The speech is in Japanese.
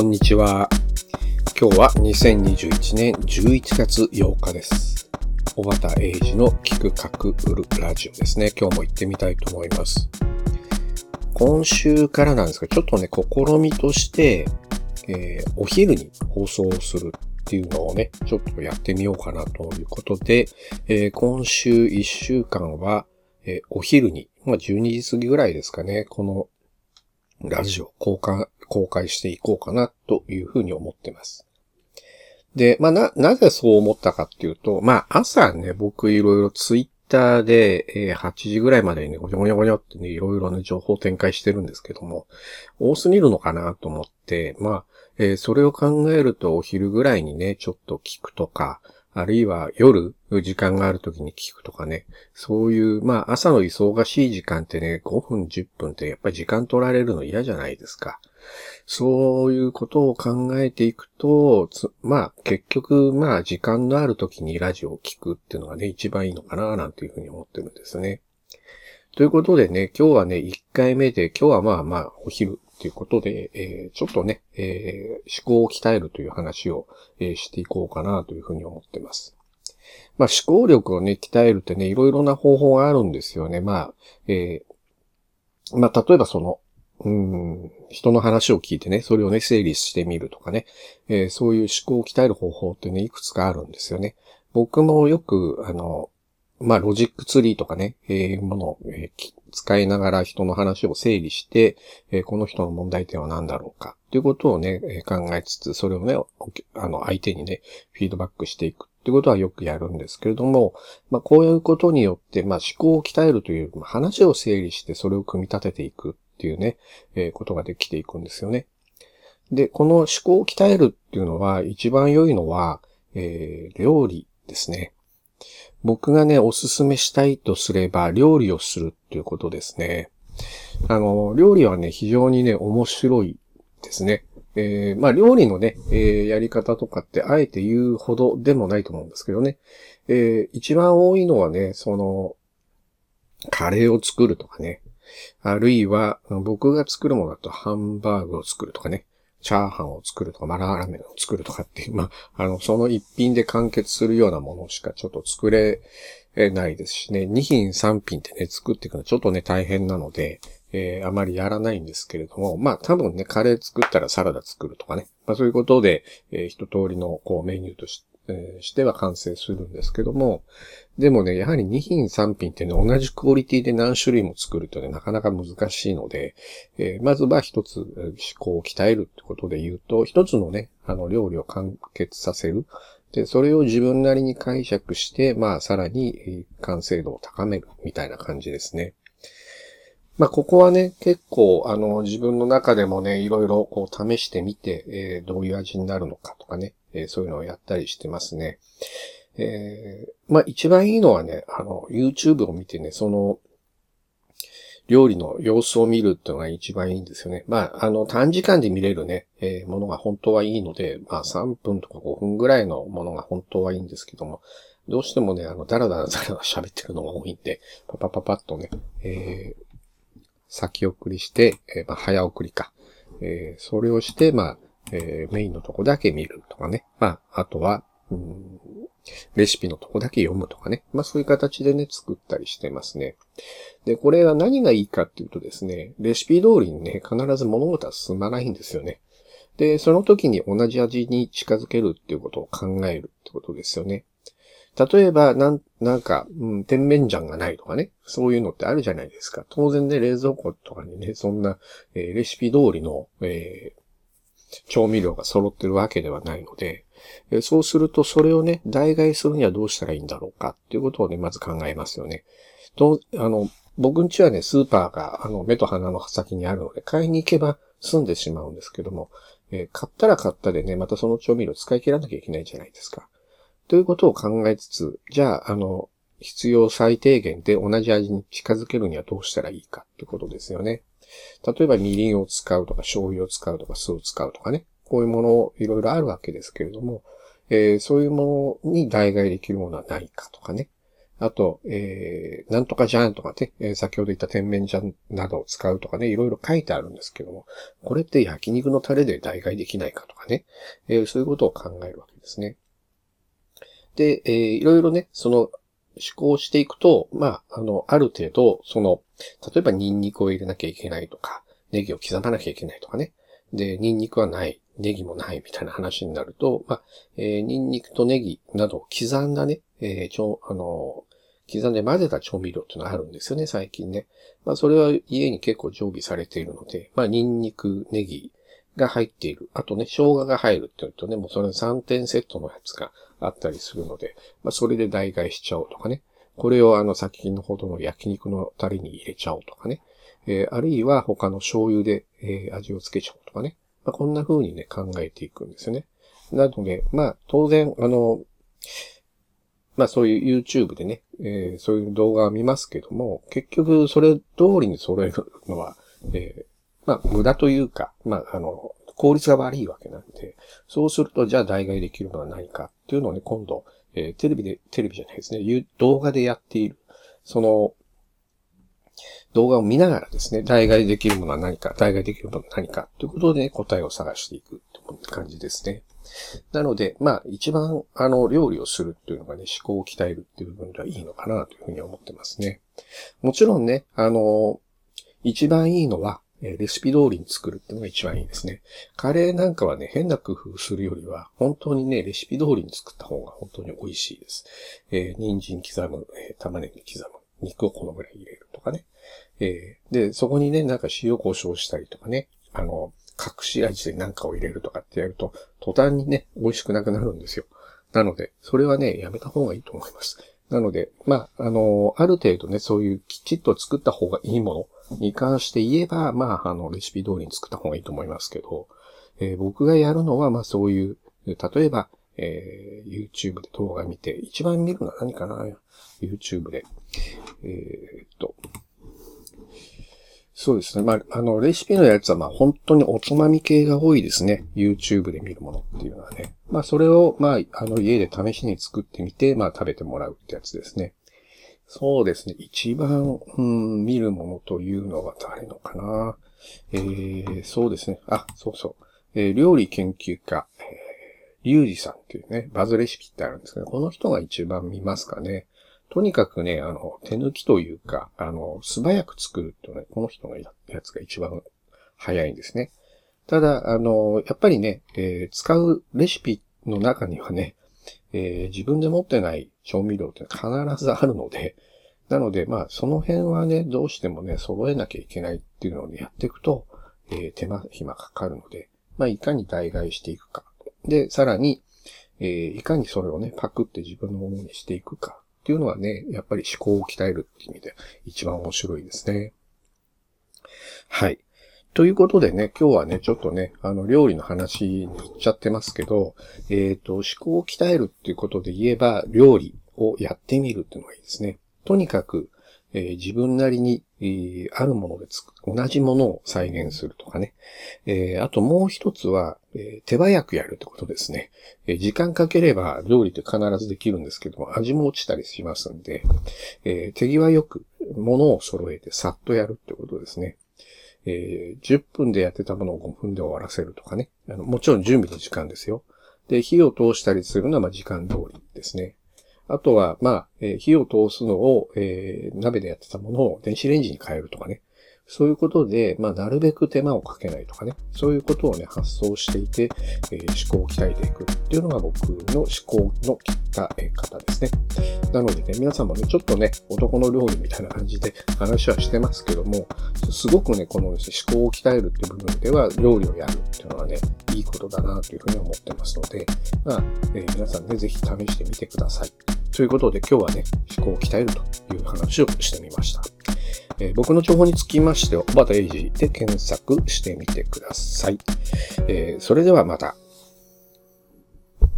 こんにちは。今日は2021年11月8日です。小畑英二の聞く書く売るラジオですね。今日も行ってみたいと思います。今週からなんですが、ちょっとね、試みとして、えーお昼に放送するっていうのをね、ちょっとやってみようかなということで、えー今週1週間は、えーお昼に、まあ12時過ぎぐらいですかね、このラジオ公開、公開していこうかなというふうに思ってます。で、まあ、な、なぜそう思ったかっていうと、まあ、朝ね、僕いろいろツイッターで、えー8時ぐらいまでにね、ごにょごにょごにょってね、いろいろな情報展開してるんですけども、多すぎるのかなと思って、まあ、えーそれを考えるとお昼ぐらいにね、ちょっと聞くとか、あるいは夜、時間がある時に聞くとかね、そういう、まあ朝の忙しい時間ってね、5分10分ってやっぱり時間取られるの嫌じゃないですか。そういうことを考えていくと、まあ結局、まあ時間のある時にラジオを聞くっていうのがね、一番いいのかななんていうふうに思ってるんですね。ということでね、今日はね、1回目で、今日はまあまあお昼っていうことで、えーちょっとね、えー思考を鍛えるという話を、えーしていこうかなというふうに思ってます。まあ思考力をね、鍛えるってね、いろいろな方法があるんですよね。まあ、えーまあ例えばその、うん、人の話を聞いてね、それをね、整理してみるとかね、えーそういう思考を鍛える方法ってね、いくつかあるんですよね。僕もよく、あの、まあ、ロジックツリーとかね、えーものを、えー使いながら人の話を整理して、えこの人の問題点は何だろうか、ということをね、え考えつつ、それをね、あの、相手にね、フィードバックしていくってことはよくやるんですけれども、まあ、こういうことによって、まあ、思考を鍛えるという、まあ話を整理してそれを組み立てていくっていうね、えーことができていくんですよね。で、この思考を鍛えるっていうのは、一番良いのは、えー料理ですね。僕がね、おすすめしたいとすれば、料理をするっていうことですね。あの、料理はね、非常にね、面白いですね。えーまあ、料理のね、えーやり方とかって、あえて言うほどでもないと思うんですけどね。えー一番多いのはね、その、カレーを作るとかね。あるいは、僕が作るものだとハンバーグを作るとかね。チャーハンを作るとか、マラーラーメンを作るとかっていう、まあ、あの、その一品で完結するようなものしかちょっと作れないですしね、2品3品ってね、作っていくのはちょっとね、大変なので、えーあまりやらないんですけれども、まあ、多分ね、カレー作ったらサラダ作るとかね、まあ、そういうことで、えー一通りの、こう、メニューとし,、しては完成するんですけども、でもね、やはり二品三品ってね、同じクオリティで何種類も作るとね、なかなか難しいので、えーまずは一つ思考を鍛えるってことで言うと、一つのね、あの料理を完結させる。で、それを自分なりに解釈して、まあ、さらに完成度を高めるみたいな感じですね。まあ、ここはね、結構、あの、自分の中でもね、いろいろこう試してみて、えーどういう味になるのかとかね、えーそういうのをやったりしてますね。えーまあ、一番いいのはね、あの、YouTube を見てね、その、料理の様子を見るっていうのが一番いいんですよね。まあ、あの、短時間で見れるね、えーものが本当はいいので、まあ、3分とか5分ぐらいのものが本当はいいんですけども、どうしてもね、あの、だらだらだらだら喋ってるのが多いんで、パパパパッとね、えー先送りして、えーまあ、早送りか。えーそれをして、まあ、えーメインのとこだけ見るとかね。まあ、あとは、うんレシピのとこだけ読むとかね。まあそういう形でね、作ったりしてますね。で、これは何がいいかっていうとですね、レシピ通りにね、必ず物事は進まないんですよね。で、その時に同じ味に近づけるっていうことを考えるってことですよね。例えば、なん、なんか、うん、甜麺醤がないとかね。そういうのってあるじゃないですか。当然ね、冷蔵庫とかにね、そんな、えーレシピ通りの、え調味料が揃ってるわけではないので、そうするとそれをね、代替するにはどうしたらいいんだろうかっていうことをね、まず考えますよね。と、あの、僕んちはね、スーパーが、あの、目と鼻の先にあるので、買いに行けば済んでしまうんですけども、えー買ったら買ったでね、またその調味料使い切らなきゃいけないじゃないですか。ということを考えつつ、じゃあ、あの、必要最低限で同じ味に近づけるにはどうしたらいいかってことですよね。例えばみりんを使うとか醤油を使うとか酢を使うとかね。こういうものいろいろあるわけですけれども、えーそういうものに代替できるものはないかとかね。あと、えー、なんとかジャンとかね、えー、先ほど言った甜麺醤などを使うとかね、いろいろ書いてあるんですけども、これって焼肉のタレで代替できないかとかね、えー、そういうことを考えるわけですね。で、えー、いろいろね、その、思考していくと、まあ、あの、ある程度、その、例えばニンニクを入れなきゃいけないとか、ネギを刻まなきゃいけないとかね。で、ニンニクはない、ネギもないみたいな話になると、まあ、えー、ニンニクとネギなど刻んだね、えー、ちょ、あの、刻んで混ぜた調味料っていうのがあるんですよね、最近ね。まあ、それは家に結構常備されているので、まあ、ニンニク、ネギが入っている。あとね、生姜が入るって言うとね、もうそれ3点セットのやつがあったりするので、まあ、それで代替しちゃおうとかね。これをあの、先のほどの焼肉のタレに入れちゃおうとかね。えー、あるいは他の醤油で、えー、味をつけちゃおうとかね。まあ、こんな風にね、考えていくんですよね。なので、まあ、当然、あの、まあそういう YouTube でね、えー、そういう動画を見ますけども、結局それ通りに揃えるのは、えー、まあ無駄というか、まああの、効率が悪いわけなんで、そうするとじゃあ代替できるのは何かっていうのをね、今度、えー、テレビで、テレビじゃないですね、動画でやっている、その、動画を見ながらですね、代替できるものは何か、代替できるものは何かということで、ね、答えを探していくって感じですね。なので、まあ、一番、あの、料理をするっていうのがね、思考を鍛えるっていう部分ではいいのかなというふうに思ってますね。もちろんね、あの、一番いいのは、レシピ通りに作るっていうのが一番いいですね。カレーなんかはね、変な工夫するよりは、本当にね、レシピ通りに作った方が本当に美味しいです。えー、人参刻む、えー、玉ねぎ刻む、肉をこのぐらい入れるとかね。えー、で、そこにね、なんか塩胡椒したりとかね、あの、隠し味で何かを入れるとかってやると、途端にね、美味しくなくなるんですよ。なので、それはね、やめた方がいいと思います。なので、まあ、あの、ある程度ね、そういうきちっと作った方がいいものに関して言えば、まあ、あの、レシピ通りに作った方がいいと思いますけど、えー、僕がやるのは、まあ、そういう、例えば、えー、YouTube で動画見て、一番見るのは何かな ?YouTube で。えー、っと、そうですね。まあ、あの、レシピのやつは、まあ、本当におつまみ系が多いですね。YouTube で見るものっていうのはね。まあ、それを、まあ、あの、家で試しに作ってみて、まあ、食べてもらうってやつですね。そうですね。一番、うん、見るものというのは誰のかな。えー、そうですね。あ、そうそう。えー、料理研究家、えー、リュウジさんっていうね、バズレシピってあるんですけど、この人が一番見ますかね。とにかくね、あの、手抜きというか、あの、素早く作るってね、この人がややつが一番早いんですね。ただ、あの、やっぱりね、えー、使うレシピの中にはね、えー、自分で持ってない調味料って必ずあるので、なので、まあ、その辺はね、どうしてもね、揃えなきゃいけないっていうのをね、やっていくと、えー、手間暇かかるので、まあ、いかに代替していくか。で、さらに、えー、いかにそれをね、パクって自分のものにしていくかっていうのはね、やっぱり思考を鍛えるっていう意味で一番面白いですね。はい。ということでね、今日はね、ちょっとね、あの、料理の話に行っちゃってますけど、えっ、ー、と、思考を鍛えるっていうことで言えば、料理をやってみるっていうのがいいですね。とにかく、えー、自分なりに、えー、あるものでつく、同じものを再現するとかね。え、あともう一つは、え手早くやるってことですね。え時間かければ料理って必ずできるんですけども、味も落ちたりしますんで、え手際よく物を揃えてさっとやるってことですね。え10分でやってたものを5分で終わらせるとかね。あのもちろん準備の時間ですよ。で、火を通したりするのはま時間通りですね。あとは、まあ、えー、火を通すのを、えー、鍋でやってたものを電子レンジに変えるとかね。そういうことで、まあ、なるべく手間をかけないとかね。そういうことをね、発想していて、えー、思考を鍛えていくっていうのが僕の思考の切った方ですね。なのでね、皆さんもね、ちょっとね、男の料理みたいな感じで話はしてますけども、すごくね、この、ね、思考を鍛えるっていう部分では、料理をやるっていうのはね、いいことだなというふうに思ってますので、まあ、えー、皆さんね、ぜひ試してみてください。ということで今日はね、思考を鍛えるという話をしてみました。えー、僕の情報につきましては、小畑英二で検索してみてください。えー、それではまた。